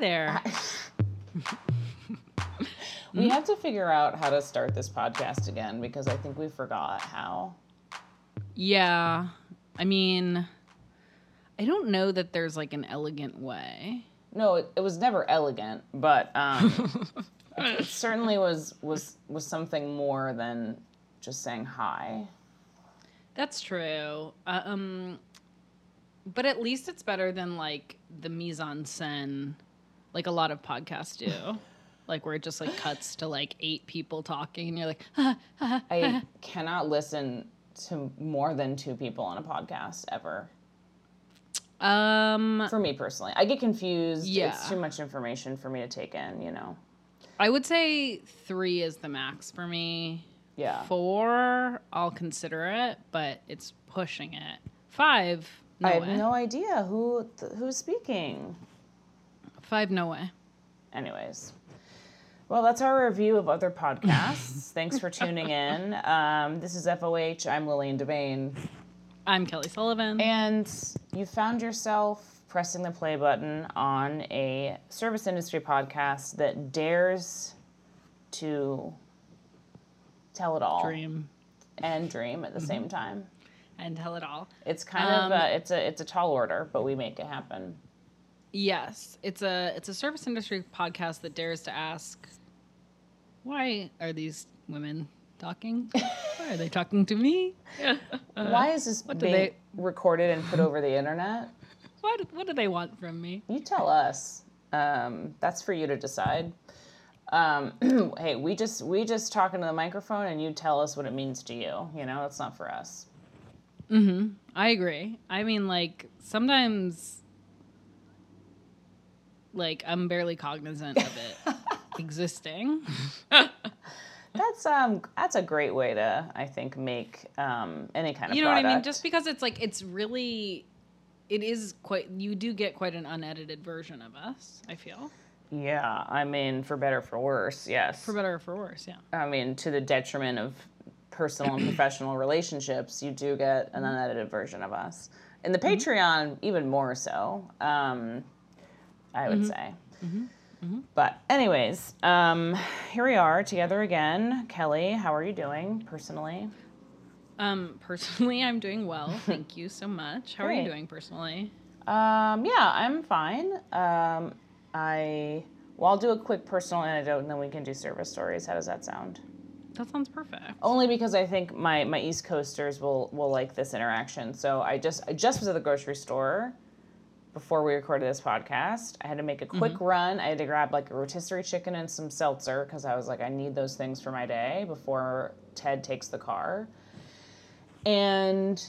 there. We have to figure out how to start this podcast again because I think we forgot how. Yeah. I mean, I don't know that there's like an elegant way. No, it, it was never elegant, but um, it certainly was was was something more than just saying hi. That's true. Uh, um, but at least it's better than like the mise en scène, like a lot of podcasts do. like where it just like cuts to like eight people talking, and you're like, I cannot listen to more than two people on a podcast ever. um, For me personally, I get confused. Yeah. It's too much information for me to take in. You know. I would say three is the max for me. Yeah. Four, I'll consider it, but it's pushing it. Five, no I have way. no idea who th- who's speaking. Five, no way. Anyways. Well, that's our review of other podcasts. Thanks for tuning in. Um, this is FOH. I'm Lillian Devane. I'm Kelly Sullivan. And you found yourself pressing the play button on a service industry podcast that dares to tell it all Dream and dream at the same time. and tell it all. It's kind Um, of a, it's a it's a tall order, but we make it happen. Yes, it's a it's a service industry podcast that dares to ask, why are these women talking? Why are they talking to me? Why is this do being they- recorded and put over the internet? What what do they want from me? You tell us. Um, that's for you to decide. Um, hey, we just we just talk into the microphone, and you tell us what it means to you. You know, it's not for us. I agree. I mean, like sometimes, like I'm barely cognizant of it existing. That's um that's a great way to I think make um any kind of You know what I mean? Just because it's like it's really, it is quite. You do get quite an unedited version of us. I feel yeah, I mean for better or for worse, yes. for better or for worse. Yeah. I mean to the detriment of personal and professional relationships, you do get Mm-hmm. an unedited version of us. In the Patreon, even more so. Um, I Mm-hmm. would say. But anyways, um, here we are together again. Kelly, how are you doing personally? Um, personally, I'm doing well. Thank you so much. How are you doing personally? Um, yeah, I'm fine. Um, I well, I'll do a quick personal anecdote and then we can do service stories. How does that sound? That sounds perfect. Only because I think my, my East Coasters will will like this interaction. So I just I just was at the grocery store before we recorded this podcast. I had to make a quick run. I had to grab like a rotisserie chicken and some seltzer because I was like I need those things for my day before Ted takes the car. And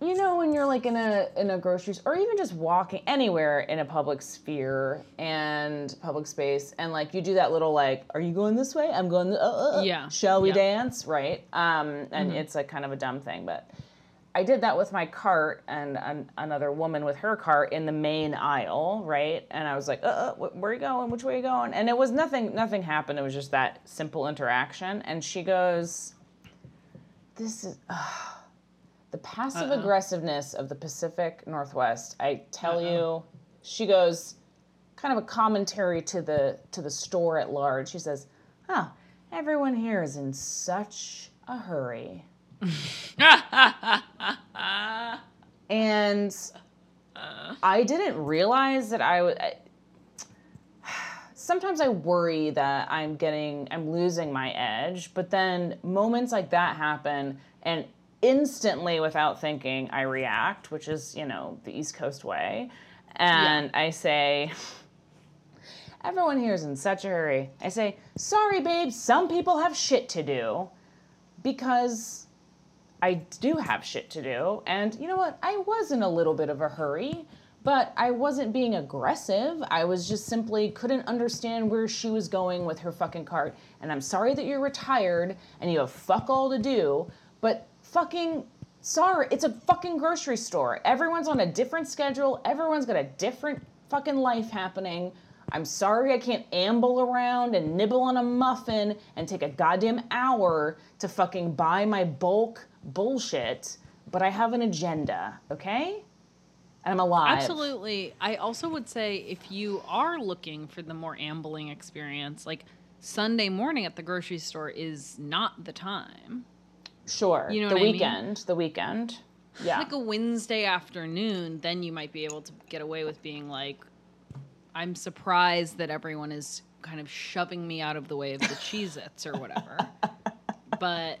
you know when you're like in a in a grocery store or even just walking anywhere in a public sphere and public space and like you do that little like are you going this way i'm going uh, uh, uh, Yeah. shall we Yeah. dance right um and it's a kind of a dumb thing but i did that with my cart and an, another woman with her cart in the main aisle right and i was like uh, uh where are you going which way are you going and it was nothing nothing happened it was just that simple interaction and she goes this is the passive aggressiveness of the Pacific Northwest. I tell you, she goes kind of a commentary to the to the store at large. She says, "Huh, everyone here is in such a hurry." and I didn't realize that I was. Sometimes I worry that I'm getting, I'm losing my edge, but then moments like that happen, and instantly, without thinking, I react, which is, you know, the East Coast way. And I say, Everyone here is in such a hurry. I say, Sorry, babe, some people have shit to do. Because I do have shit to do. And you know what? I was in a little bit of a hurry, but I wasn't being aggressive. I was just simply couldn't understand where she was going with her fucking cart. And I'm sorry that you're retired and you have fuck all to do, but fucking sorry. It's a fucking grocery store. Everyone's on a different schedule, everyone's got a different fucking life happening. I'm sorry I can't amble around and nibble on a muffin and take a goddamn hour to fucking buy my bulk bullshit, but I have an agenda, okay? and I'm alive. Absolutely. I also would say if you are looking for the more ambling experience, like Sunday morning at the grocery store is not the time. Sure. You know the what I mean? weekend. The weekend. Yeah. Like a Wednesday afternoon, then you might be able to get away with being like, I'm surprised that everyone is kind of shoving me out of the way of the Cheez Its or whatever. but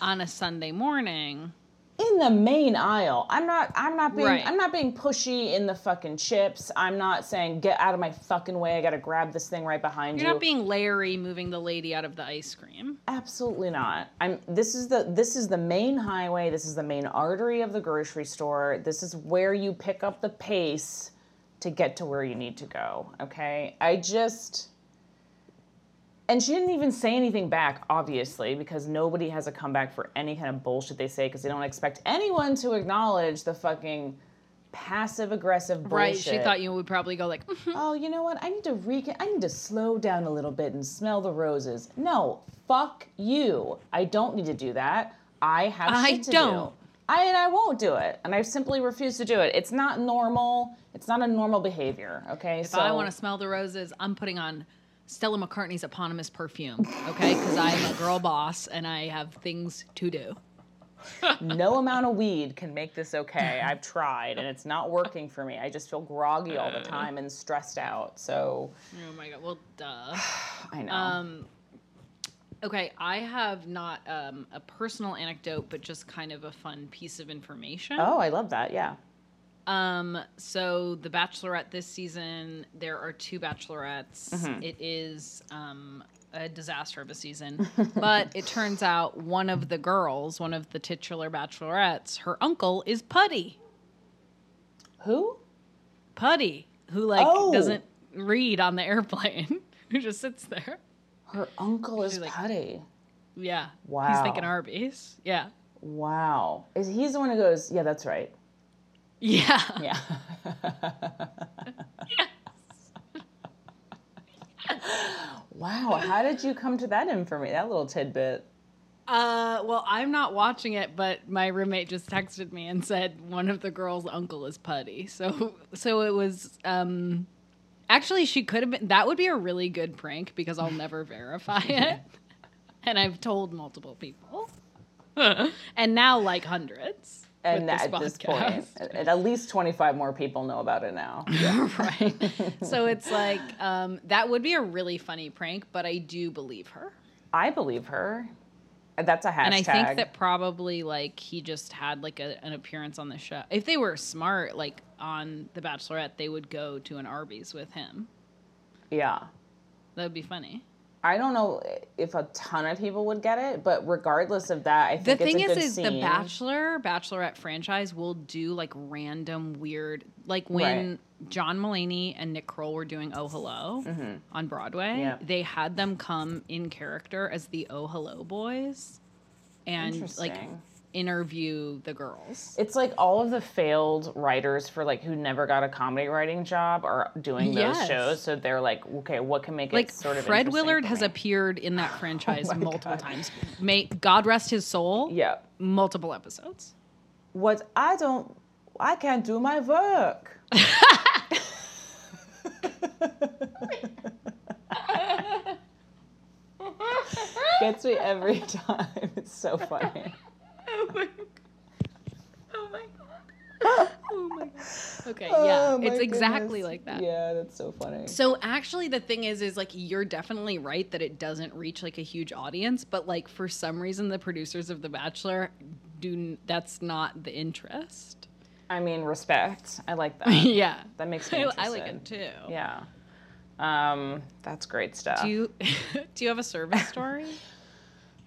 on a Sunday morning, in the main aisle. I'm not I'm not being Right. I'm not being pushy in the fucking chips. I'm not saying get out of my fucking way. I got to grab this thing right behind you're you. not being Larry moving the lady out of the ice cream. Absolutely not. I'm this is the this is the main highway. This is the main artery of the grocery store. This is where you pick up the pace to get to where you need to go, okay? I just and she didn't even say anything back, obviously, because nobody has a comeback for any kind of bullshit they say because they don't expect anyone to acknowledge the fucking passive aggressive bullshit. Right. She thought you would probably go like, mm-hmm. oh, you know what? I need to re- I need to slow down a little bit and smell the roses. No, fuck you. I don't need to do that. I have I shit to don't. do. I and I won't do it, and I simply refuse to do it. It's not normal. It's not a normal behavior. Okay, if I want to smell the roses, I'm putting on Stella McCartney's eponymous perfume, okay? Because I'm a girl boss and I have things to do. no amount of weed can make this okay. I've tried, and it's not working for me. I just feel groggy all the time and stressed out. So Oh my god. Well, duh. I know. Um, okay, I have not um, a personal anecdote, but just kind of a fun piece of information. oh, I love that. Yeah. Um, so the Bachelorette this season, there are two Bachelorettes. Mm-hmm. It is um, a disaster of a season, but it turns out one of the girls, one of the titular Bachelorettes, her uncle is Puddy. Who? Puddy, who like Oh. doesn't read on the airplane, who just sits there. Her uncle is like- Puddy. Yeah. Wow. He's thinking Arby's. Yeah. Wow. Is he's the one who goes, yeah, that's right. Yeah. Yeah. wow. How did you come to that information? That little tidbit. Uh, well, I'm not watching it, but my roommate just texted me and said one of the girls' uncle is Puddy. So, so it was. Um, actually, she could have been. That would be a really good prank because I'll never verify it, and I've told multiple people, and now like hundreds. And at this point, podcast. at at least 25 more people know about it now. right. So it's like um, that would be a really funny prank, but I do believe her. I believe her. That's a hashtag. And I think that probably like he just had like a, an appearance on the show. If they were smart, like on The Bachelorette, they would go to an Arby's with him. yeah. That would be funny. I don't know if a ton of people would get it, but regardless of that, I think The thing it's a is, is the. Bachelor Bachelorette franchise will do like random weird, like when Right. John Mulaney and Nick Kroll were doing Oh Hello on Broadway. Mm-hmm. Yeah. They had them come in character as the Oh Hello boys, and like. Interview the girls. It's like all of the failed writers for like who never got a comedy writing job are doing those Yes. shows. So they're like, okay, what can make like it sort of Fred Willard has me? appeared in that oh franchise my multiple God. times. May God rest his soul. Yeah. Multiple episodes. What I don't, I can't do my work. Gets me every time. It's so funny. Oh my god. Oh my god. Oh my god. Okay, yeah. Oh, it's exactly goodness. like that. Yeah, that's so funny. So actually the thing is is like you're definitely right that it doesn't reach like a huge audience, but like for some reason the producers of The Bachelor do n- that's not the interest. I mean, respect. I like that. yeah. That makes me I. I like it too. Yeah. Um, that's great stuff. Do you do you have a service story?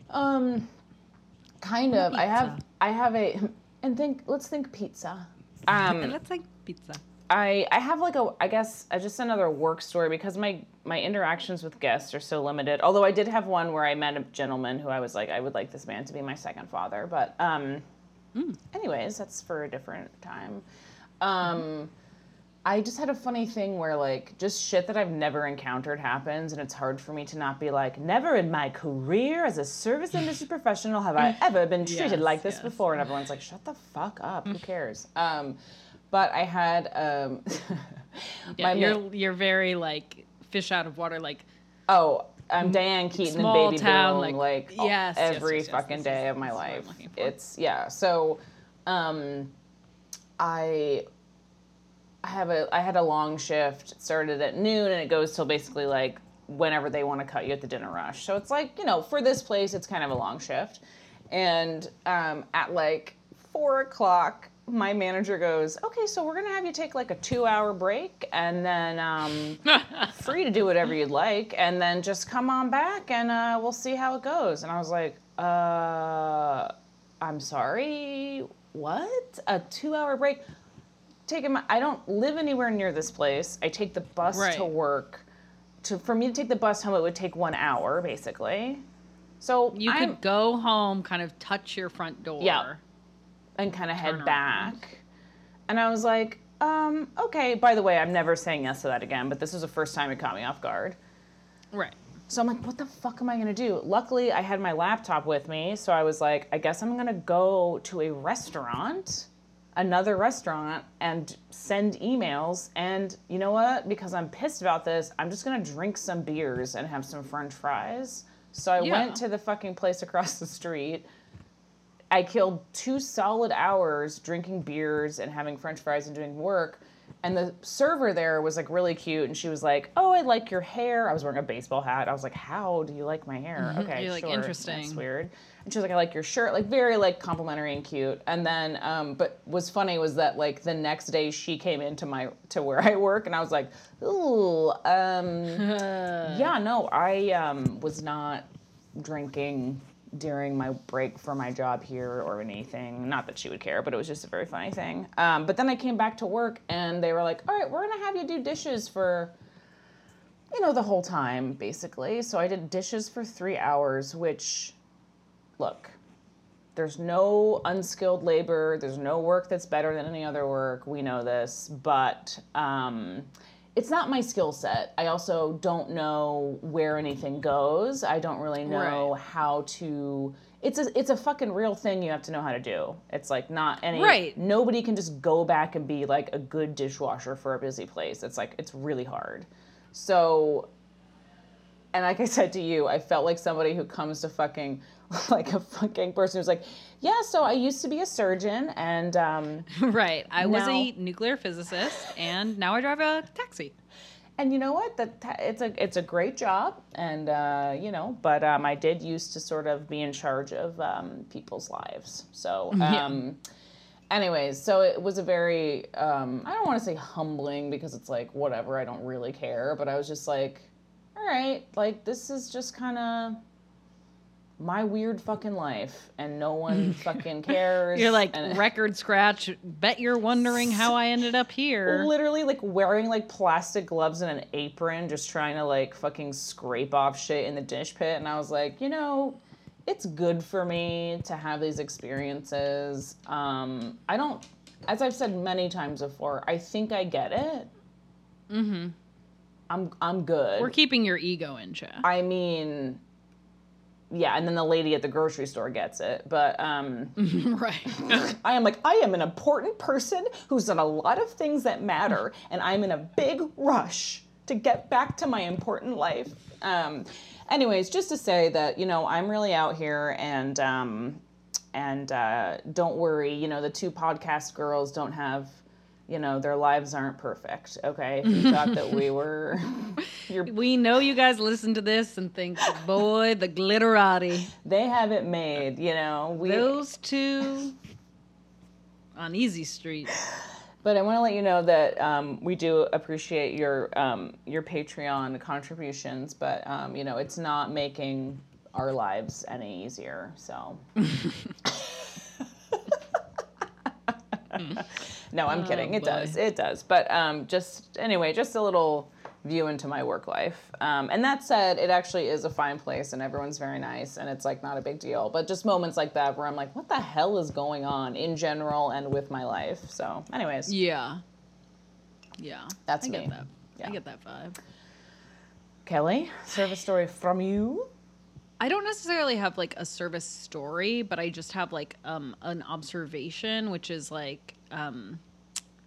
Um, kind of. I have. I have a. And think. Let's think pizza. Um, Let's think pizza. I I have like a. I guess uh, just another work story because my my interactions with guests are so limited. Although I did have one where I met a gentleman who I was like, I would like this man to be my second father. But um, anyways, that's for a different time. Um, I just had a funny thing where like just shit that I've never encountered happens, and it's hard for me to not be like, never in my career as a service industry professional have I ever been treated Yes, like this yes. before. And everyone's like, shut the fuck up. Who cares? Um, but I had um, Yeah, you're you're very like fish out of water. Like oh. I'm Diane Keaton small and Baby town, Boom, like- like, Yes, every fucking day of my this is what I'm life. It's yeah. So, um, I I have a I had a long shift. It started at noon and it goes till basically like whenever they want to cut you at the dinner rush. So it's like you know for this place it's kind of a long shift, and um, at like four o'clock my manager goes, okay, so we're gonna have you take like a two hour break and then um, free to do whatever you'd like, and then just come on back and uh, we'll see how it goes. And I was like, uh, I'm sorry, what? A two hour break? I don't live anywhere near this place. I take the bus Right. to work. To for me to take the bus home, it would take one hour basically. So you I'm, could go home, kind of touch your front door. Yeah. and kind of head around. back. And I was like, um, okay. By the way, I'm never saying yes to that again. But this was the first time it caught me off guard. Right. So I'm like, what the fuck am I gonna do? Luckily, I had my laptop with me, so I was like, I guess I'm gonna go to a restaurant, another restaurant, and send emails. And you know what? Because I'm pissed about this, I'm just gonna drink some beers and have some French fries. So I Yeah. went to the fucking place across the street. I killed two solid hours drinking beers and having French fries and doing work. And the server there was like really cute, and she was like, "Oh, I like your hair." I was wearing a baseball hat. I was like, "How do you like my hair?" Mm-hmm. Okay, You're like, "Interesting." That's weird. And she was like, "I like your shirt." Like very like complimentary and cute. And then, um, but was funny was that like the next day she came into my to where I work, and I was like, "Ooh, um, yeah, no, I um, was not drinking during my break for my job here or anything. Not that she would care, but it was just a very funny thing. Um, but then I came back to work and they were like, all right, we're going to have you do dishes for, you know, the whole time, basically. So I did dishes for three hours, which, look, there's no unskilled labor. There's no work that's better than any other work. We know this, but um, it's not my skill set. I also don't know where anything goes. I don't really know Right. how to. It's a it's a fucking real thing. You have to know how to do. It's like not any. Right. Nobody can just go back and be like a good dishwasher for a busy place. It's like it's really hard. So and like I said to you, I felt like somebody who comes to fucking like a fucking person who's like, yeah, so I used to be a surgeon and um right. I was a nuclear physicist, and now I drive a taxi. and you know what? That that- it's a it's a great job and uh, you know, but um I did used to sort of be in charge of um people's lives. So Yeah. um anyways, so it was a very um I don't want to say humbling because it's like whatever, I don't really care, but I was just like all right, like this is just kind of my weird fucking life and no one fucking cares. You're like and- record scratch. Bet you're wondering how I ended up here. literally like wearing like plastic gloves and an apron just trying to like fucking scrape off shit in the dish pit and i was like you know it's good for me to have these experiences um i don't as i've said many times before i think i get it mm-hmm i'm i'm good We're keeping your ego in check. i mean yeah and then the lady at the grocery store gets it but um right. I am like, I am an important person who's done a lot of things that matter, and I'm in a big rush to get back to my important life. Um, anyways, just to say that you know I'm really out here, and um, and uh, don't worry, you know the two podcast girls don't have. You know, their lives aren't perfect. Okay, if you thought that we were, we know you guys listen to this and think, boy, the glitterati. they have it made. You know, we Those two on Easy Street. But I want to let you know that um, we do appreciate your um, your Patreon contributions, but um, you know it's not making our lives any easier. So. no, I'm kidding. It boy. does. It does. But um, just anyway, just a little view into my work life. Um, and that said, it actually is a fine place, and everyone's very nice, and it's like not a big deal. But just moments like that where I'm like, what the hell is going on in general and with my life? So, anyways. Yeah. Yeah. That's I get that. Yeah. I get that vibe. Kelly, service story from you. I don't necessarily have like a service story, but I just have like um an observation, which is like um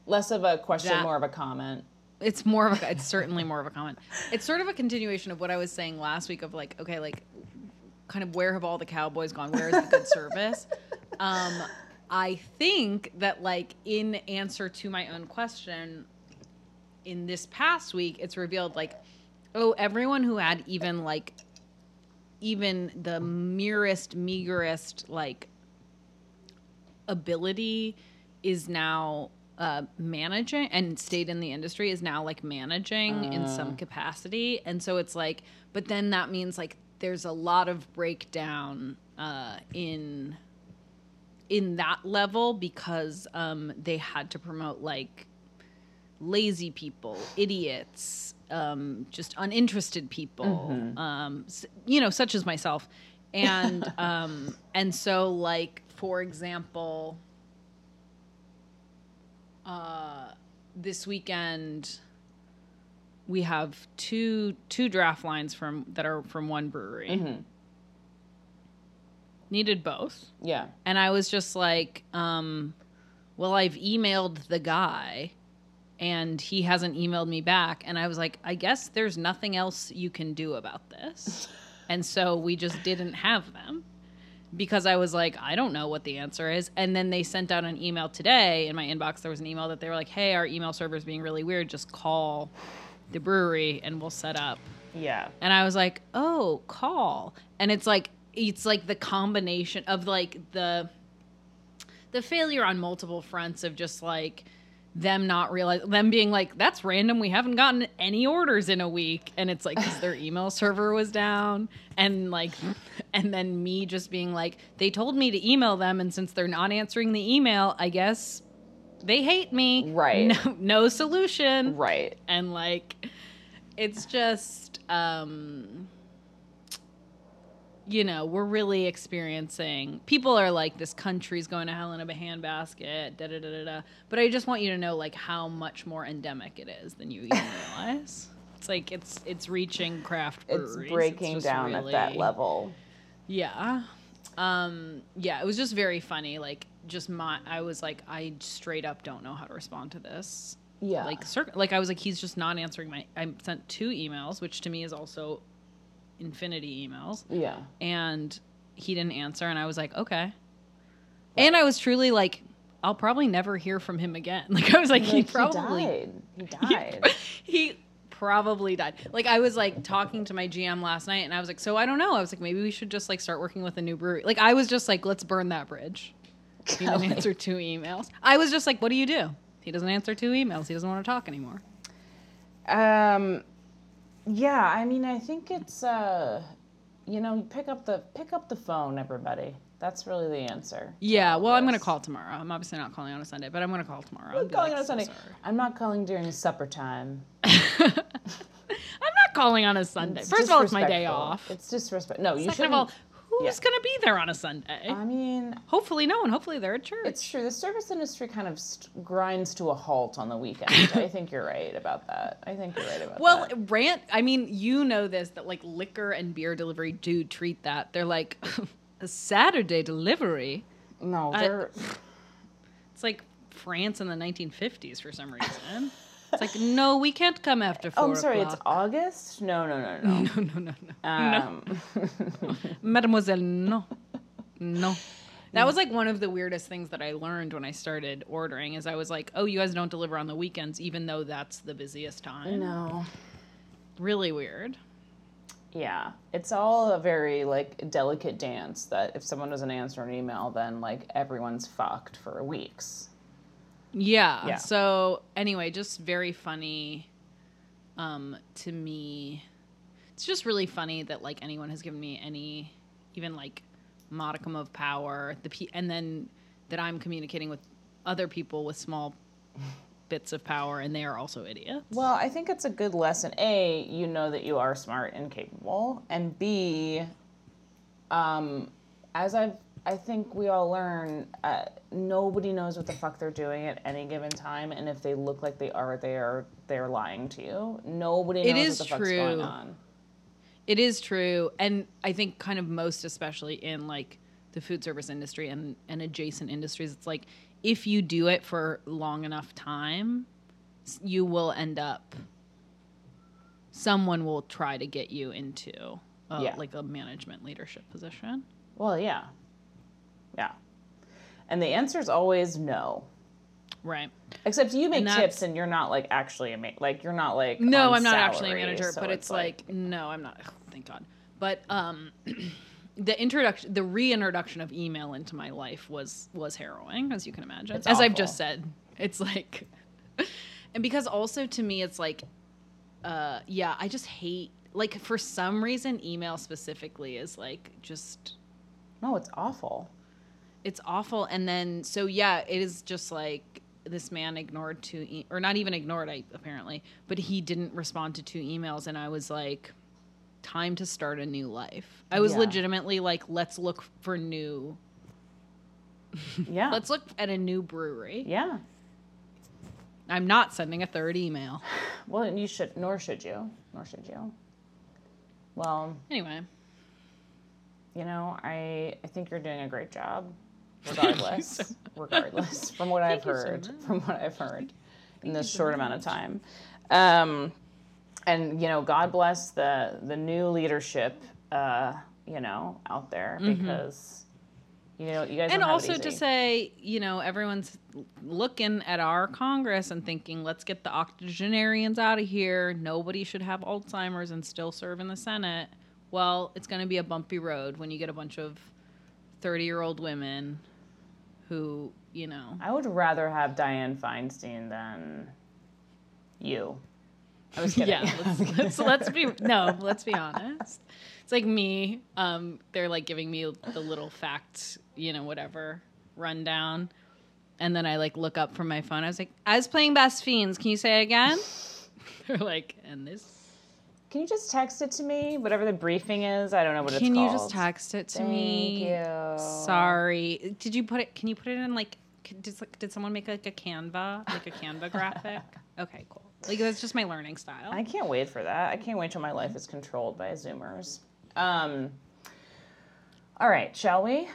Less of a question, That- more of a comment. it's more of a it's certainly more of a comment. It's sort of a continuation of what I was saying last week of like, okay, like kind of where have all the cowboys gone? Where is the good service? Um I think that like in answer to my own question in this past week, it's revealed like, oh, everyone who had even like even the merest, meagerest like ability is now uh, managing and stayed in the industry is now like managing in some capacity. And so it's like, but then that means like there's a lot of breakdown uh, in in that level because um, they had to promote like lazy people, idiots, um, just uninterested people, um, you know, such as myself, and um, and so like for example, uh, this weekend we have two two draft lines from that are from one brewery. Needed both. Yeah. And I was just like, um, well, I've emailed the guy and he hasn't emailed me back. And I was like, I guess there's nothing else you can do about this. and so we just didn't have them because I was like, I don't know what the answer is. And then they sent out an email today in my inbox. There was an email that they were like, hey, our email server is being really weird. Just call the brewery and we'll set up Yeah. and I was like, "Oh, call." And it's like it's like the combination of like the the failure on multiple fronts of just like them not realize them being like that's random. We haven't gotten any orders in a week. And it's like 'cause their email server was down. And like and then me just being like they told me to email them. And since they're not answering the email i guess they hate me. Right. no, no solution. Right. and like it's just um you know we're really experiencing people are like this country's going to hell in a handbasket da da da da da but i just want you to know like how much more endemic it is than you even realize it's like it's it's reaching craft It's breaking just down at that level. yeah. Um yeah, it was just very funny like just my I was like I straight up don't know how to respond to this. Yeah. Like cir- like I was like he's just not answering my I sent two emails which to me is also infinity emails Yeah. and he didn't answer and I was like okay. And I was truly like I'll probably never hear from him again. Like I was like, he Like, probably died. He died. he probably died. Like I was like talking to my GM last night, and I was like, so I don't know. I was like, maybe we should just like start working with a new brewery. Like I was just like, let's burn that bridge. He didn't answer two emails. I was just like, what do you do? He doesn't answer two emails. He doesn't want to talk anymore. Um, yeah, I mean, I think it's uh, you know, pick up the pick up the phone, everybody. That's really the answer. Yeah. Well, I'm gonna call tomorrow. I'm obviously not calling on a Sunday, but I'm gonna call tomorrow. I'm calling like, on a "So Sunday. sorry." I'm not calling during supper time. I'm not calling on a Sunday. It's First of all, it's my day off. It's disrespect. No, you Second shouldn't. of all, who's yeah. gonna be there on a Sunday? I mean, Hopefully, no one. Hopefully, they're at church. it's true. The service industry kind of st- grinds to a halt on the weekend. I think you're right about that. I think you're right about Well, that. Well, rant. I mean, you know this that like liquor and beer delivery do treat that. They're like a Saturday delivery. No, they're It's like France in the 1950s for some reason. It's like no, we can't come after four Oh, I'm sorry. It's. August. No, no, no, no. no, no, no, no, Um, Mademoiselle, no, no. That was like one of the weirdest things that I learned when I started ordering. Is I was like, oh, you guys don't deliver on the weekends, even though that's the busiest time. no. Really weird. Yeah, it's all a very like delicate dance that if someone doesn't answer an email, then like everyone's fucked for weeks. Yeah. Yeah. So anyway, just very funny um to me. It's just really funny that like anyone has given me any even like modicum of power the p and then that I'm communicating with other people with small bits of power and they are also idiots. Well, I think it's a good lesson. A, you know that you are smart and capable, and B, um, as I've I think we all learn uh, nobody knows what the fuck they're doing at any given time, and if they look like they are, they are they're lying to you. Nobody knows It is what the fuck's going true. on. It is true, and I think kind of most especially in like the food service industry and and adjacent industries, it's like if you do it for long enough time, you will end up. Someone will try to get you into uh, Yeah. like a management leadership position. Well, yeah, yeah, and the answer is always no. Right. Except you make And tips, and you're not like actually a ma- like you're not like No, I'm not actually a manager, so but it's, like, no, I'm not. thank God. But um, the introduction, the reintroduction of email into my life was was harrowing, as you can imagine. It's as I've just said, it's like, and because also to me, it's like, uh, yeah, I just hate like for some reason, email specifically is like just no, it's awful. It's awful. And then so yeah it is just like this man ignored two e- or not even ignored I apparently but he didn't respond to two emails. And I was like time to start a new life. I was Yeah. legitimately like let's look for new Yeah, let's look at a new brewery. Yeah. I'm not sending a third email. Well, you should, nor should you, nor should you. Well, anyway. you know, I I think you're doing a great job, regardless. regardless, from what I've you so heard, from what I've heard in this short amount of time. Um, and you know, God bless the the new leadership, uh, you know, out there because you know you guys Mm-hmm. and don't have it also to say you know everyone's looking at our congress and thinking let's get the octogenarians out of here nobody should have alzheimer's and still serve in the senate well it's going to be a bumpy road when you get a bunch of 30 year old women who you know. I would rather have Dianne Feinstein than you. I was kidding. yeah let's, let's let's be no let's be honest. It's like me um they're like giving me the little fact you know whatever rundown. And then i like look up from my phone. I was like i was playing best fiends. Can you say it again? They're like and this Can you just text it to me? Whatever the briefing is, I don't know what it's called. can you just text it to Thank me you. sorry did you put it can you put it in like did, did someone make like a canva like a canva graphic okay cool like that's just my learning style I can't wait for that. I can't wait till my life is controlled by Zoomers. Um. All right, shall we?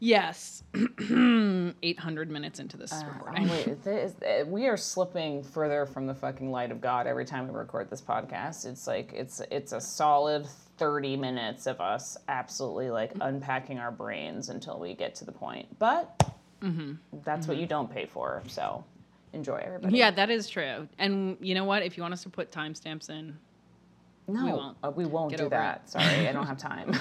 Yes 800 minutes into this Oh, recording wait, this, uh, we are slipping further from the fucking light of God every time we record this podcast. It's like it's it's a solid thirty minutes of us absolutely like unpacking our brains until we get to the point. But that's what you don't pay for. So enjoy, everybody. Yeah, that is true. And you know what? If you want us to put timestamps in, no, we won't. uh, we won't do over it. that. Sorry, I don't have time.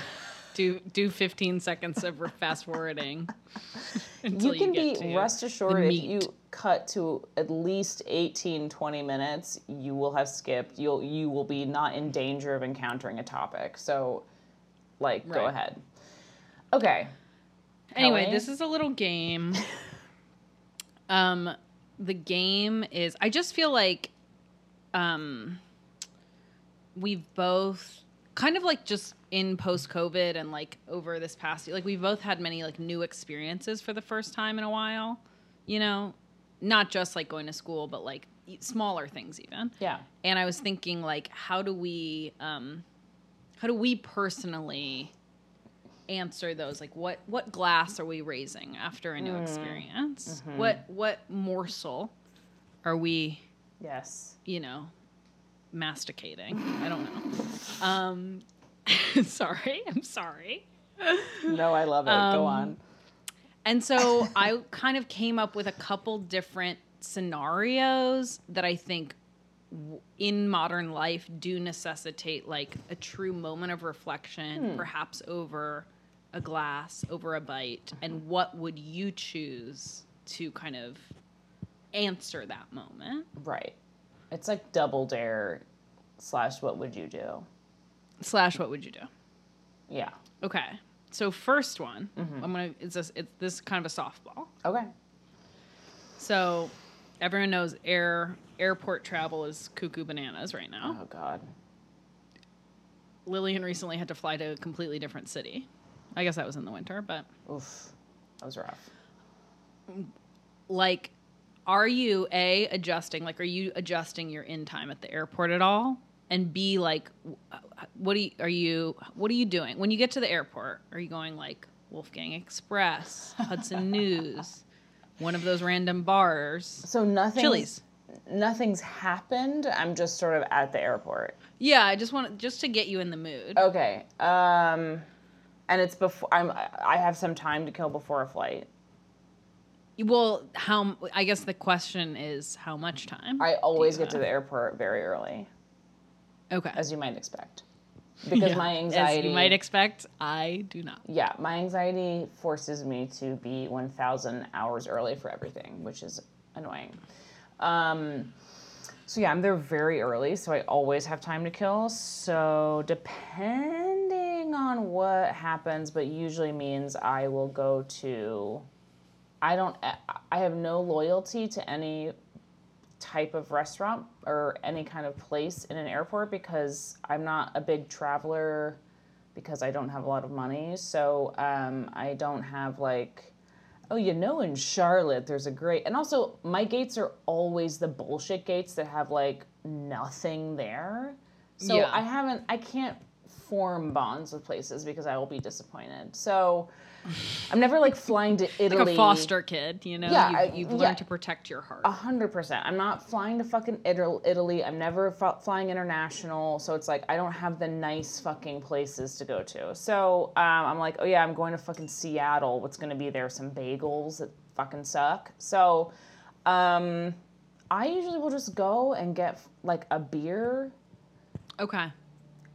Do do 15 seconds of fast forwarding. you can get be rest assured if you cut to at least 18 20 minutes you will have skipped you'll you will be not in danger of encountering a topic so like go ahead okay Anyway, Kelly? this is a little game. um, the game is. I just feel like, um, we've both kind of like just in post COVID and like over this past year, like we've both had many like new experiences for the first time in a while. You know, not just like going to school, but like smaller things even. Yeah. And I was thinking like how do we um how do we personally answer those? Like what what glass are we raising after a new experience? What what morsel are we yes. you know masticating. I don't know. Um sorry I'm sorry. No i love it. Go Um, on. and so I kind of came up with a couple different scenarios that I think w- in modern life do necessitate like a true moment of reflection, perhaps over a glass, over a bite. And what would you choose to kind of answer that moment? right it's like double dare slash what would you do Slash, what would you do? yeah Okay. So first one, mm-hmm. I'm gonna. It's a, it's this is kind of a softball. okay So everyone knows air airport travel is cuckoo bananas right now. oh god Lillian recently had to fly to a completely different city. I guess that was in the winter, but Oof, that was rough. like are you a adjusting like are you adjusting your in time at the airport at all and b like what do you are you what are you doing when you get to the airport are you going like wolfgang express hudson news one of those random bars So nothing. Chili's. Nothing's happened. I'm just sort of at the airport. yeah i just want just to get you in the mood Okay. Um, and it's before I'm. I have some time to kill before a flight. Well how i guess the question is how much time I always get to the airport very early, okay as you might expect, because Yeah, my anxiety. as you might expect i do not yeah, my anxiety forces me to be 1,000 hours early for everything, which is annoying. Um, so yeah, I'm there very early, so I always have time to kill. So depending on what happens, but usually means I will go to. I don't. I have no loyalty to any type of restaurant or any kind of place in an airport because I'm not a big traveler because I don't have a lot of money. So um, I don't have like, oh, you know, in Charlotte, there's a great, and also my gates are always the bullshit gates that have like nothing there. So Yeah. I haven't, I can't form bonds with places because I will be disappointed. So I'm never like flying to Italy. like a foster kid you know Yeah, you've, I- you've yeah. learned to protect your heart A hundred percent. I'm not flying to fucking Italy. I'm never f- flying international. So it's like I don't have the nice fucking places to go to. So um, I'm like, oh yeah, I'm going to fucking Seattle. What's gonna be there? Some bagels that fucking suck. So um, I usually will just go and get like a beer okay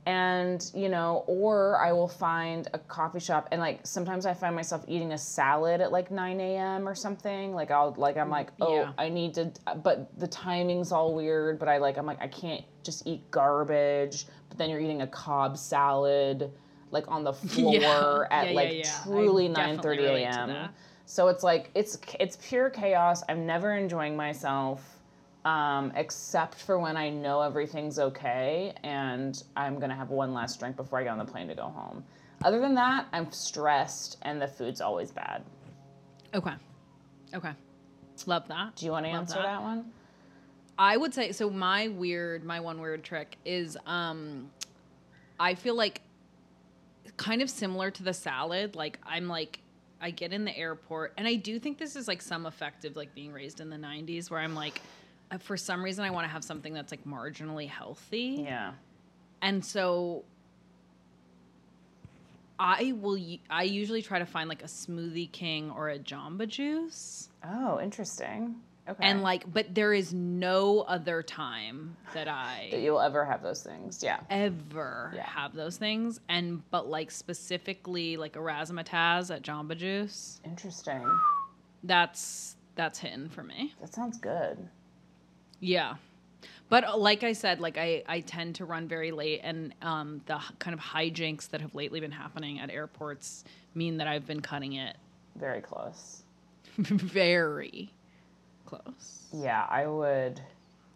and you know or i will find a coffee shop and like sometimes i find myself eating a salad at like 9 a.m or something. Like i'll like i'm mm, like oh Yeah. i need to but the timing's all weird but i like i'm like i can't just eat garbage but then you're eating a cobb salad like on the floor Yeah. at Yeah, like truly definitely 9:30 relate to a.m so it's like it's it's pure chaos. I'm never enjoying myself um, except for when I know everything's okay and I'm gonna have one last drink before I get on the plane to go home. Other than that, I'm stressed and the food's always bad. Okay. Okay. Love that. Do you want to answer that. that. one? I would say so my weird my one weird trick is um I feel like kind of similar to the salad like I'm like I get in the airport and I do think this is like some effective like being raised in the 90s where I'm like for some reason I want to have something that's like marginally healthy Yeah. and so I will I usually try to find like a smoothie king or a jamba juice Oh, interesting. Okay. and like but there is no other time that I that you'll ever have those things. Yeah. ever Yeah. have those things and but like specifically like a razzmatazz at jamba juice Interesting. that's that's hitting for me That sounds good. Yeah but uh, like i said like i i tend to run very late and um the h- kind of hijinks that have lately been happening at airports mean that i've been cutting it Very close. very close Yeah, I would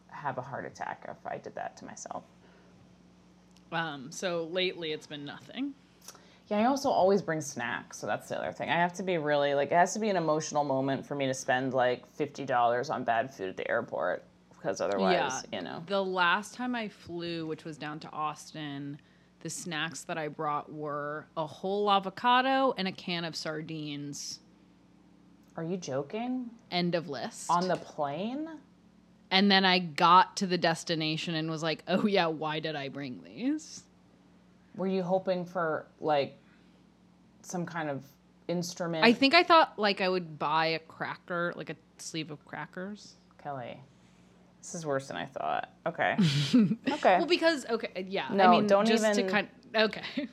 have a heart attack if I did that to myself. um so lately it's been nothing Yeah, I also always bring snacks, so that's the other thing. I have to be really like it has to be an emotional moment for me to spend like fifty dollars on bad food at the airport because otherwise, you know. The last time I flew, which was down to Austin, the snacks that I brought were a whole avocado and a can of sardines. Are you joking? End of list. On the plane? and then I got to the destination and was like, oh, yeah, why did I bring these? Were you hoping for like some kind of instrument? I think I thought like I would buy a cracker, like a sleeve of crackers. Kelly. This is worse than I thought. Okay. okay. Well, because, okay, yeah. I No, mean, don't just to even- kind okay. okay.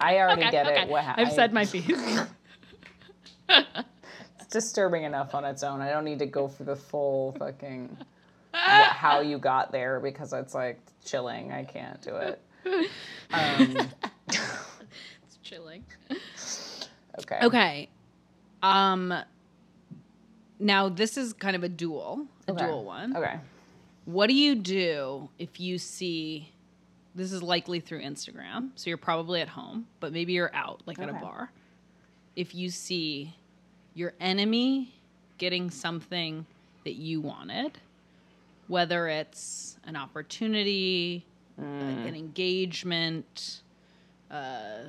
I already okay, get it. What ha- I've said my piece. It's disturbing enough on its own. I don't need to go for the full fucking wh- how you got there because it's like chilling. I can't do it. Um, it's chilling. okay. Okay. Um now this is kind of a dual, a Okay. dual one. Okay. What do you do if you see this is likely through Instagram, so you're probably at home, but maybe you're out, like at a Okay. bar. If you see your enemy getting something that you wanted, whether it's an opportunity, uh, an engagement, uh,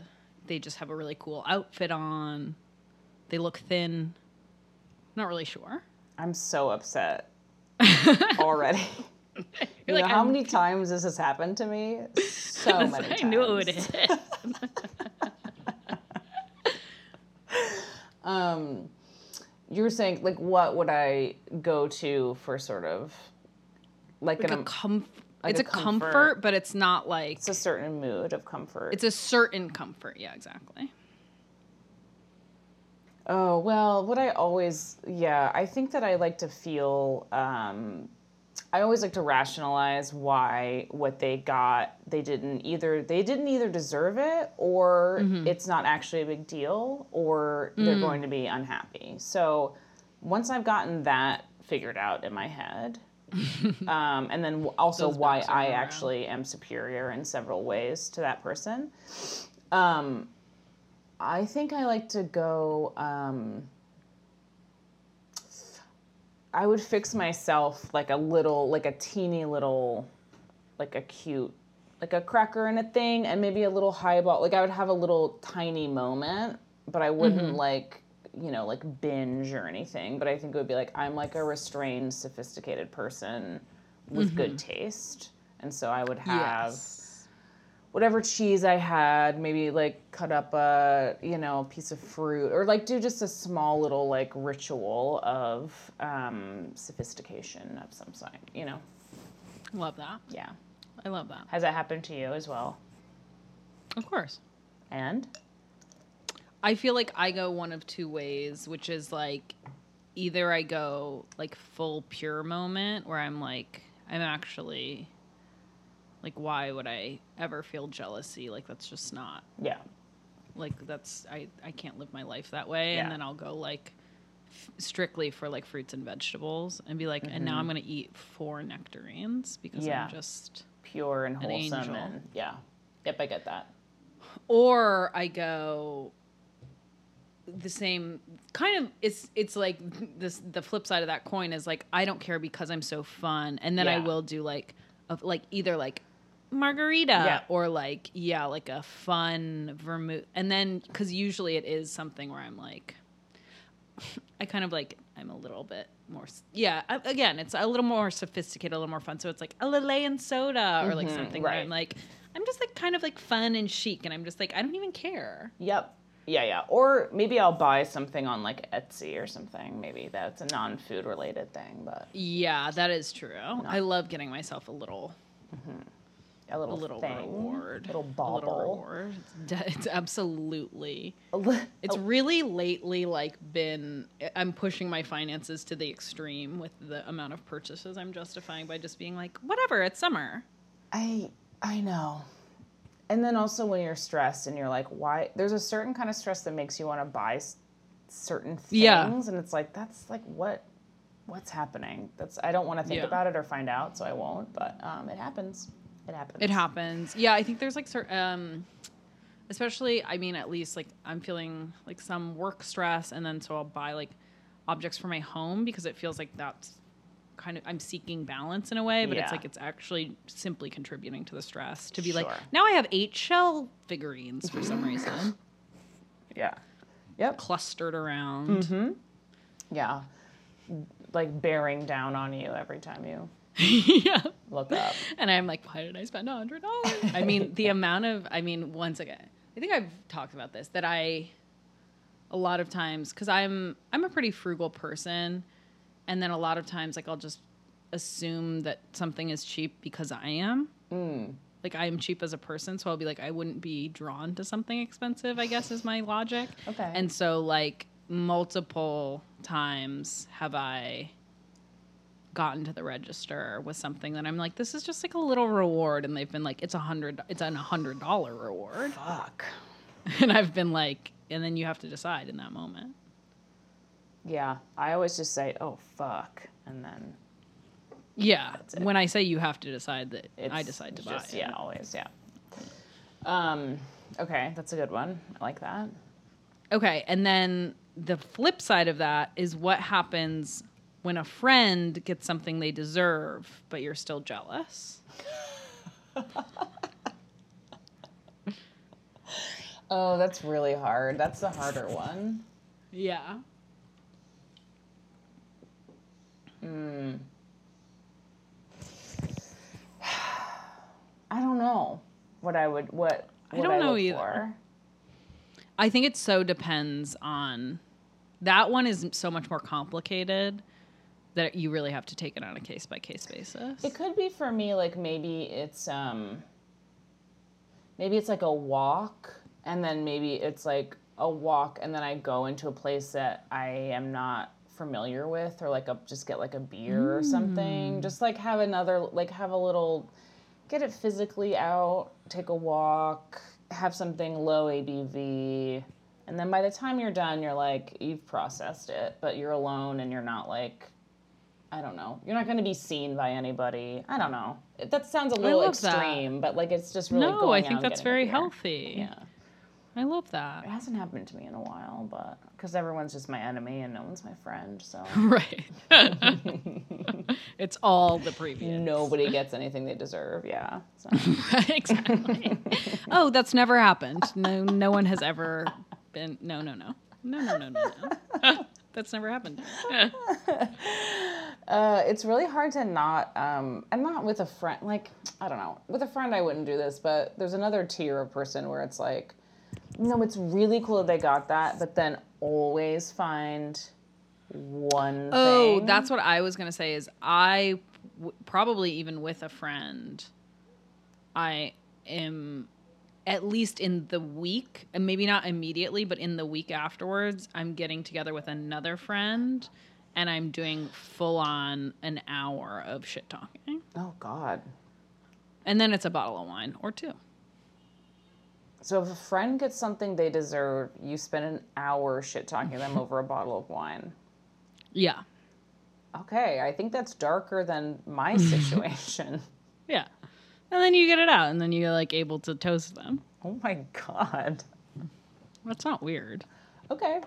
they just have a really cool outfit on, they look thin, not really sure. I'm so upset already. You're you like, know how I'm- many times this has happened to me? So many times. I knew it would hit. Um, you were saying like, what would I go to for sort of like, like an a comf- like it's a a comfort, comfort. but it's not like it's a certain mood of comfort. it's a certain comfort. Yeah, exactly. Oh, well, what I always, yeah, I think that I like to feel, um, I always like to rationalize why what they got, they didn't either, they didn't either deserve it or it's not actually a big deal or they're going to be unhappy. So once I've gotten that figured out in my head, um, and then also Those why I around. actually am superior in several ways to that person. Um, I think I like to go. Um, I would fix myself like a little, like a teeny little, like a cute, like a cracker and a thing, and maybe a little highball. Like I would have a little tiny moment, but I wouldn't like, you know, like binge or anything. But I think it would be like I'm like a restrained, sophisticated person with good taste, and so I would have Yes. Whatever cheese I had, maybe like cut up a you know piece of fruit, or like do just a small little like ritual of um, sophistication of some sort, You know, Love that. yeah. I love that. Has that happened to you as well? Of course. And I feel like I go one of two ways, which is like either I go like full pure moment where I'm like I'm actually like why would I ever feel jealousy? Like that's just not yeah, like that's I I can't live my life that way Yeah. and then I'll go like f- strictly for like fruits and vegetables and be like and now I'm going to eat four nectarines because Mm-hmm. Yeah. I'm just pure and An wholesome, angel. and yeah. Yep, I get that. or I go the same kind of it's it's like this the flip side of that coin is like I don't care because I'm so fun and then I will do like of like either like margarita Yeah. or like yeah like a fun vermouth and then cuz usually it is something where I'm like I kind of like I'm a little bit more yeah again it's a little more sophisticated a little more fun so it's like a Lillet and soda or like Mhm, something where. I'm like I'm just like kind of like fun and chic and I'm just like I don't even care Yep. Yeah, yeah. Or maybe I'll buy something on like Etsy or something. Maybe that's a non-food related thing, but yeah that is true I love getting myself a little a a little little thing, reward little a little reward it's, de- it's absolutely li- It's really lately like been I'm pushing my finances to the extreme with the amount of purchases I'm justifying by just being like, whatever, it's summer. I I know. And then also when you're stressed and you're like, why? There's a certain kind of stress that makes you want to buy s- certain things, Yeah. and it's like that's like what what's happening. That's I don't want to think Yeah. about it or find out, so I won't. But um, it happens. It happens. It happens. Yeah, I think there's like certain, um, especially, I mean, at least like I'm feeling like some work stress, and then so I'll buy like objects for my home because it feels like that's kind of I'm seeking balance in a way, but it's like it's actually simply contributing to the stress to be like now I have eight shell figurines for some reason Yeah. Yep. clustered around. Mm-hmm. Yeah. Like bearing down on you every time you yeah. Look up. And I'm like, why did I spend a hundred dollars? I mean, the amount of, I mean, once again, I think I've talked about this that I, a lot of times, because I'm I'm a pretty frugal person, and then a lot of times, like I'll just assume that something is cheap because I am. Mm. Like I am cheap as a person, so I'll be like, I wouldn't be drawn to something expensive. I guess is my logic. Okay. And so, like multiple times have I gotten to the register with something that I'm like, this is just like a little reward, and they've been like, it's a hundred, it's an hundred dollar reward, Fuck. and I've been like, and then you have to decide in that moment. Yeah. I always just say, "Oh fuck," and then Yeah, when I say you have to decide that it's I decide to buy just, it. Yeah, always. Yeah. Um, okay, that's a good one. I like that. Okay, and then the flip side of that is what happens when a friend gets something they deserve, but you're still jealous. Oh, that's really hard. That's the harder one. Yeah. Hmm. I don't know what I would what. I don't know either. for. I think it so depends on that one is so much more complicated that you really have to take it on a case by case basis. It could be for me like maybe it's um maybe it's like a walk and then maybe it's like a walk and then I go into a place that I am not familiar with or like a just get like a beer or something. Just like have another like have a little get it physically out, take a walk, have something low ABV. And then by the time you're done, you're like, you've processed it, but you're alone and you're not like I don't know. You're not going to be seen by anybody. I don't know. That sounds a little love that. extreme, but like it's just really no, I think that's very healthy. Yeah, I love that. it hasn't happened to me in a while, but because everyone's just my enemy and no one's my friend, so right. it's all the previous. nobody gets anything they deserve. Yeah. So. exactly. oh, that's never happened. No, no one has ever been. No, no, no, no, no, no, no, no. That's never happened. Uh, it's really hard to not, um, and not with a friend. Like I don't know, with a friend I wouldn't do this, but there's another tier of person where it's like, no, it's really cool that they got that, but then always find one. Oh, thing. that's what I was gonna say. Is I w- probably even with a friend, I am at least in the week, and maybe not immediately, but in the week afterwards, I'm getting together with another friend, and I'm doing full on an hour of shit talking, Oh God. and then it's a bottle of wine or two. So if a friend gets something they deserve, you spend an hour shit talking them over a bottle of wine. Yeah, Okay, I think that's darker than my situation. yeah, and then you get it out, and then you're like able to toast them. oh my god. That's not weird. Okay.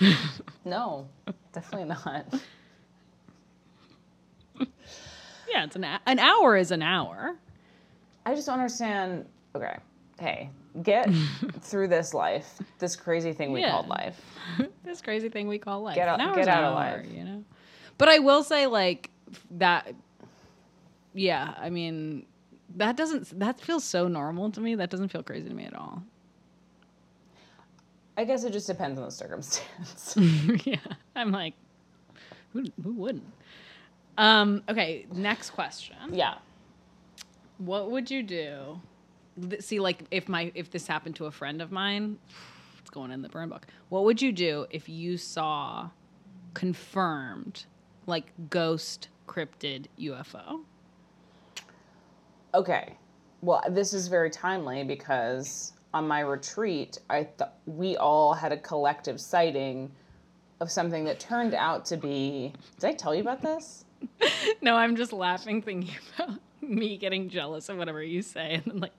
no, definitely not. Yeah, it's an a- an hour is an hour. I just don't understand. Okay, hey, get through this life, this crazy thing we Yeah. called life. this crazy thing we call life. Get out- get out hour, alive. you know. But I will say, like that. Yeah, I mean, that doesn't. That feels so normal to me. That doesn't feel crazy to me at all. I guess it just depends on the circumstance. yeah, I'm like, who, who wouldn't? Um. Okay. Next question. yeah. What would you do? See, like, if my if this happened to a friend of mine, it's going in the burn book. What would you do if you saw confirmed, like, ghost cryptid UFO? Okay. Well, this is very timely because on my retreat, I th- we all had a collective sighting of something that turned out to be. Did I tell you about this? No, I'm just laughing thinking about me getting jealous of whatever you say, and then like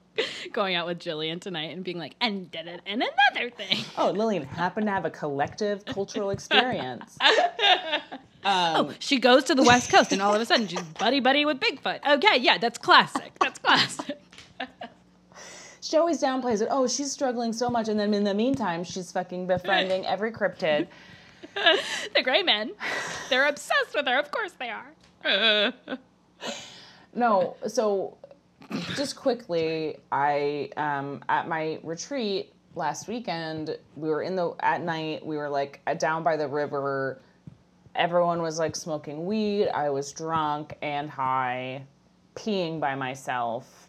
going out with Jillian tonight and being like, and did it, and another thing. Oh, Lillian happened to have a collective cultural experience. Oh, she goes to the West Coast, and all of a sudden she's buddy buddy with Bigfoot. Okay, yeah, that's classic. That's classic. She always downplays it. Oh, she's struggling so much, and then in the meantime, she's fucking befriending every cryptid. the gray men, they're obsessed with her. Of course they are. No, so just quickly, I um, at my retreat last weekend, we were in the at night. We were like down by the river. Everyone was like smoking weed. I was drunk and high, peeing by myself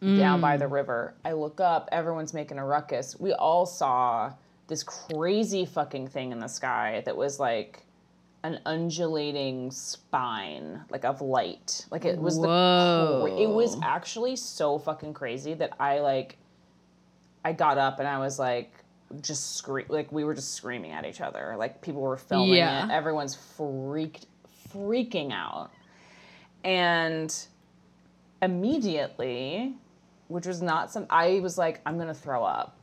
down by the mm. river. I look up. Everyone's making a ruckus. We all saw this crazy fucking thing in the sky that was like an undulating spine, like of light. Like it was the cra- it was actually so fucking crazy that I like I got up and I was like just scream like we were just screaming at each other. Like people were filming Yeah. it. Everyone's freaked freaking out. And immediately which was not some. I was like, I'm gonna throw up,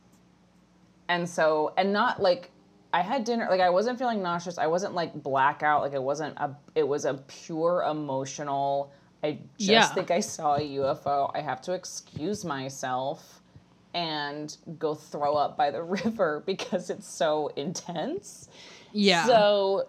and so and not like. I had dinner like I wasn't feeling nauseous. I wasn't like blackout. Like it wasn't a. It was a pure emotional. I just Yeah. think I saw a UFO. I have to excuse myself and go throw up by the river because it's so intense. Yeah. So,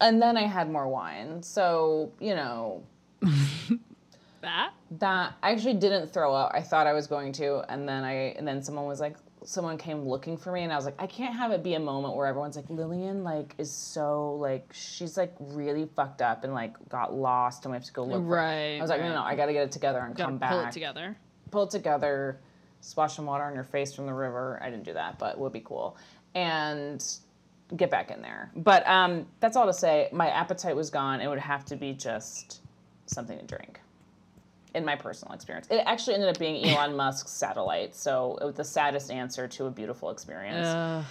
and then I had more wine. So, you know, that? that I actually didn't throw up. I thought I was going to, and then I and then someone was like someone came looking for me and I was like I can't have it be a moment where everyone's like Lillian like is so like she's like really fucked up and like got lost and we have to go look for her. Right, I was like no right. no I got to get it together and Gotta come pull back. it together. Pull it together, splash some water on your face from the river. I didn't do that, but would be cool. And get back in there. But um that's all to say my appetite was gone. It would have to be just something to drink in my personal experience. It actually ended up being Elon Musk's satellite, so it was the saddest answer to a beautiful experience. Ugh,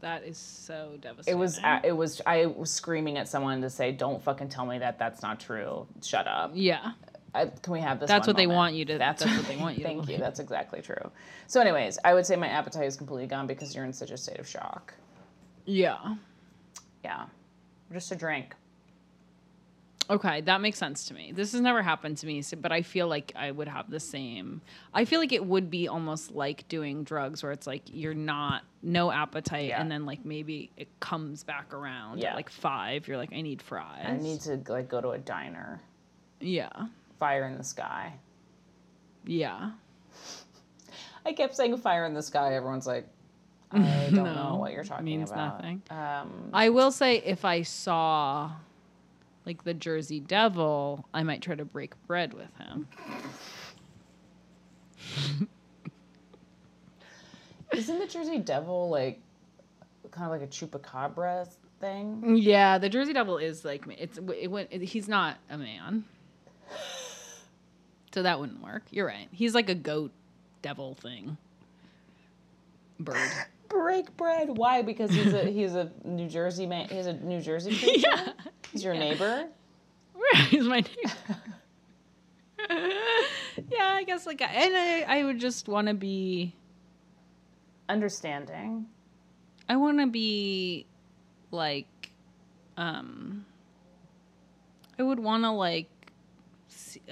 that is so devastating. it was uh, it was I was screaming at someone to say, "Don't fucking tell me that that's not true. Shut up." Yeah. I, can we have this? That's what they want you to- that's what they want you to Thank you. That's exactly true. So, anyways, I would say my appetite is completely gone because you're in such a state of shock. Yeah. Yeah, just a drink. Okay, that makes sense to me. This has never happened to me, so, but I feel like I would have the same. I feel like it would be almost like doing drugs where it's like you're not no appetite Yeah. and then like maybe it comes back around Yeah. at like 5, you're like I need fries. I need to like go to a diner. Yeah. Fire in the sky. Yeah. I kept saying fire in the sky. Everyone's like, I don't know what you're talking means about. nothing. Um, I will say if I saw like the Jersey Devil, I might try to break bread with him. isn't the Jersey Devil like kind of like a chupacabra thing? Yeah, the Jersey Devil is like it's it went. He's not a man, so that wouldn't work. You're right. He's like a goat devil thing. Bird. Break bread. Why? Because he's a he's a New Jersey man. He's a New Jersey creature. yeah, He's your neighbor. he's my neighbor. yeah, I guess like, and I I would just want to be. Understanding. I want to be like, um, I would want to like,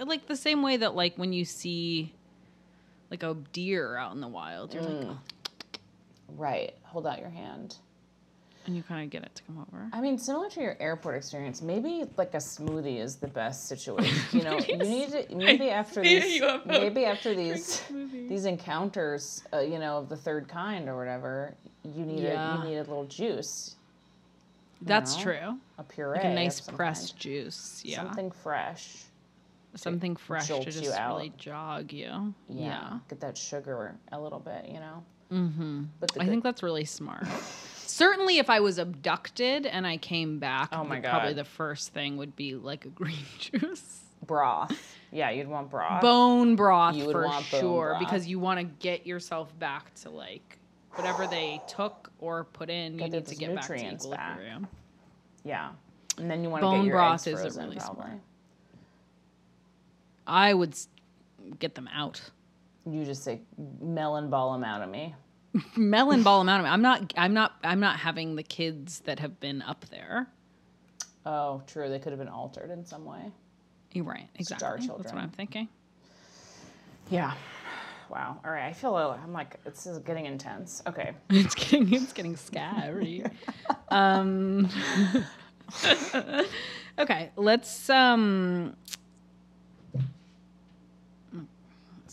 like the same way that like when you see, like a deer out in the wild, you're like, oh, Right. Hold out your hand. and you kind of get it to come over. I mean, similar to your airport experience, maybe like a smoothie is the best situation. You know, you need to maybe after these maybe after these these encounters, uh, you know, of the third kind or whatever, you need Yeah. a you need a little juice, That's know, true. a puree, Like a nice pressed kind. juice. Yeah. something fresh. Something fresh to just really jog you. Yeah. get that sugar a little bit, you know. Mm-hmm. But I good- think that's really smart. Certainly, if I was abducted and I came back, Oh my the- probably the first thing would be like a green juice. broth. Yeah, you'd want broth. bone broth for sure broth. because you want to get yourself back to like whatever they took or put in. You need to get back to nutrients back. yeah, and then you want to Bone get your broth eggs frozen, really probably. smart. I would s- get them out. You just say melon ball them out of me. Melon ball them out. of me. I'm not. I'm not. I'm not having the kids that have been up there. Oh, true. They could have been altered in some way. You're right. Exactly. Star children. That's what. I'm thinking. Yeah. Wow. All right. I feel. a- I'm like this is getting intense. Okay. It's getting. It's getting scary. um. okay. Let's. Um.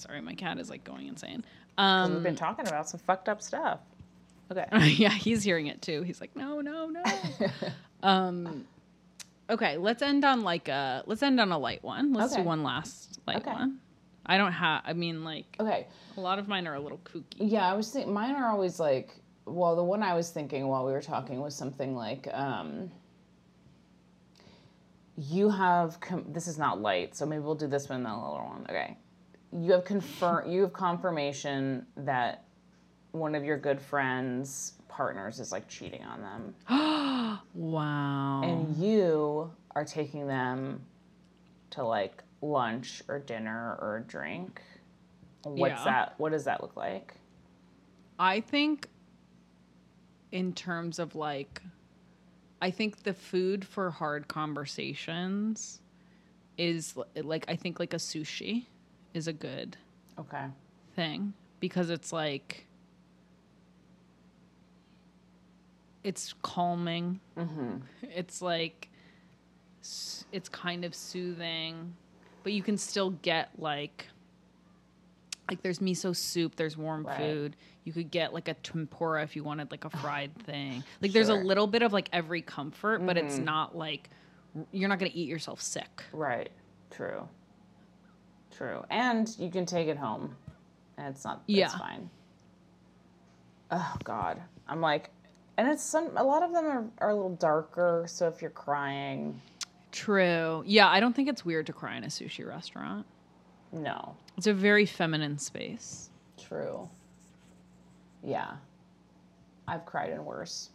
Sorry, my cat is like going insane. 'Cause we've Um, been talking about some fucked up stuff. Okay. yeah, he's hearing it too. He's like, no, no, no. um, okay, let's end on like a let's end on a light one. Let's Okay. do one last light Okay. one. I don't have. I mean, like okay. a lot of mine are a little kooky. Yeah, I was thinking mine are always like. Well, the one I was thinking while we were talking was something like. um you have com- this is not light, so maybe we'll do this one and then a little one. Okay, you have confirm you have confirmation that one of your good friends partners is like cheating on them. Wow. and you are taking them to like lunch or dinner or a drink. What's Yeah. that? What does that look like? I think in terms of like I think the food for hard conversations is like I think like a sushi is a good Okay. thing because it's like it's calming. Mm-hmm. It's like it's kind of soothing, but you can still get like like there's miso soup, there's warm Right. food. You could get like a tempura if you wanted like a fried thing. Like there's a little bit of like every comfort, but it's Mhm. not like you're not going to eat yourself sick. Right. True. True. And you can take it home. And it's not Yeah. it's fine. Oh God. I'm like and it's some a lot of them are, are a little darker, so if you're crying, True. Yeah, I don't think it's weird to cry in a sushi restaurant. no. It's a very feminine space. True. Yeah. I've cried in worse.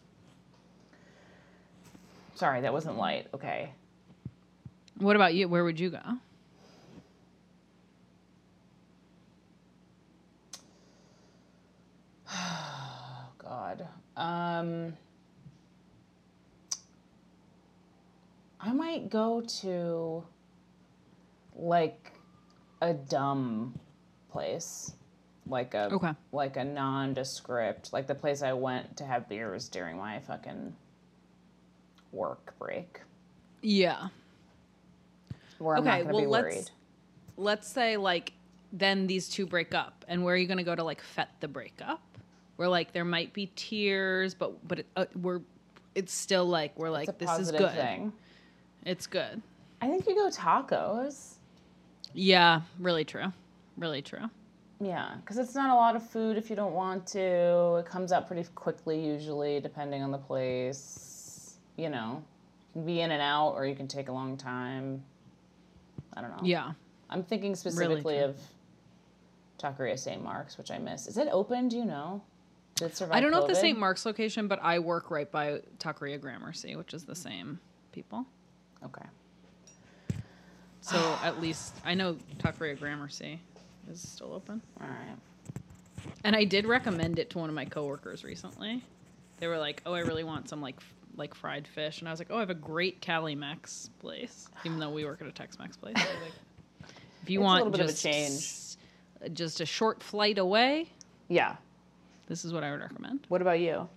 Sorry, that wasn't light. Okay. What about you? Where would you go? Oh God. Um, I might go to like a dumb place, like a Okay. like a nondescript, like the place I went to have beers during my fucking work break, Yeah. where I'm Okay, not gonna well, be let's- worried. let's say like then these two break up and where are you going to go to like fet the breakup where like there might be tears but but it, uh, we're it's still like we're like It's this is good thing. it's good I think you go tacos. yeah really true really true Yeah, because it's not a lot of food if you don't want to. It comes out pretty quickly, usually, depending on the place. You know, you can be in and out, or you can take a long time. I don't know. yeah I'm thinking specifically true. of Taqueria St. Mark's, which I miss. Is it open? Do you know? Did survive i don't know if the COVID? st mark's location but i work right by taqueria gramercy which is the same people Okay. so at least i know taqueria gramercy is still open All right. And I did recommend it to one of my coworkers recently. They were like, "Oh, I really want some like f- like fried fish," and I was like, "Oh, I have a great Cali Mex place." Even though we work at a Tex-Mex place, I was like, if you It's a want little bit of a just change. just a short flight away, Yeah. This is what I would recommend. What about you?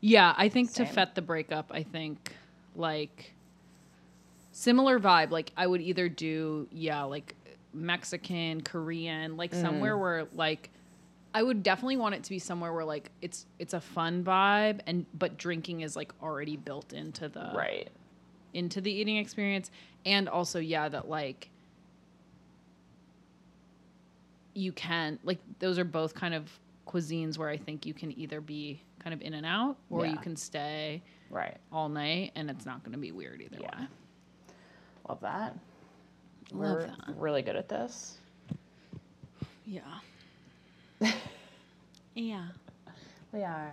Yeah, I think to fet the breakup, I think like similar vibe. Like I would either do yeah, like Mexican, Korean, like Mm. somewhere where like I would definitely want it to be somewhere where like it's it's a fun vibe and but drinking is like already built into the right. into the eating experience and also yeah that like you can like those are both kind of cuisines where I think you can either be kind of in and out or you can stay Right. all night and it's not going to be weird either Yeah. way. Love that. Love We're that. really good at this. Yeah. yeah. We are.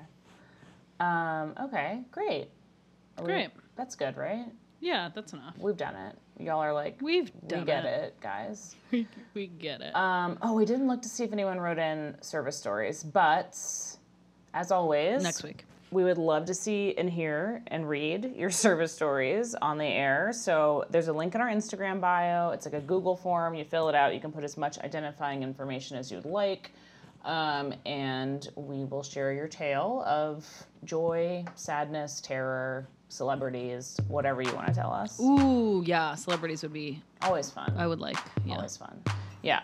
Um, okay, great. Are we- Great. that's good, right? Yeah, that's enough. We've done it. Y'all are like, We've we get it. guys. We, we get it. Um, oh, we didn't look to see if anyone wrote in service stories, but as always, Next week. we would love to see and hear and read your service stories on the air. So there's a link in our Instagram bio. It's like a Google form. You fill it out. You can put as much identifying information as you'd like. Um, and we will share your tale of joy, sadness, terror, celebrities, whatever you want to tell us. Ooh, yeah. Celebrities would be, Always fun. I would like. Yeah. Always fun. Yeah.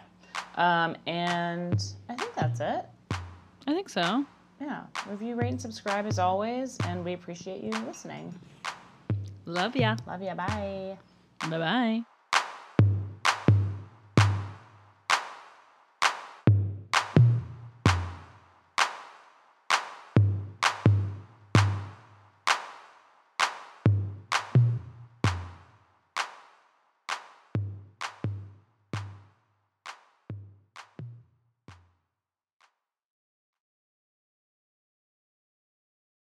Um, and I think that's it. I think so. Yeah. Review, rate, and subscribe as always. And we appreciate you listening. Love ya. Love ya. Bye. Bye bye.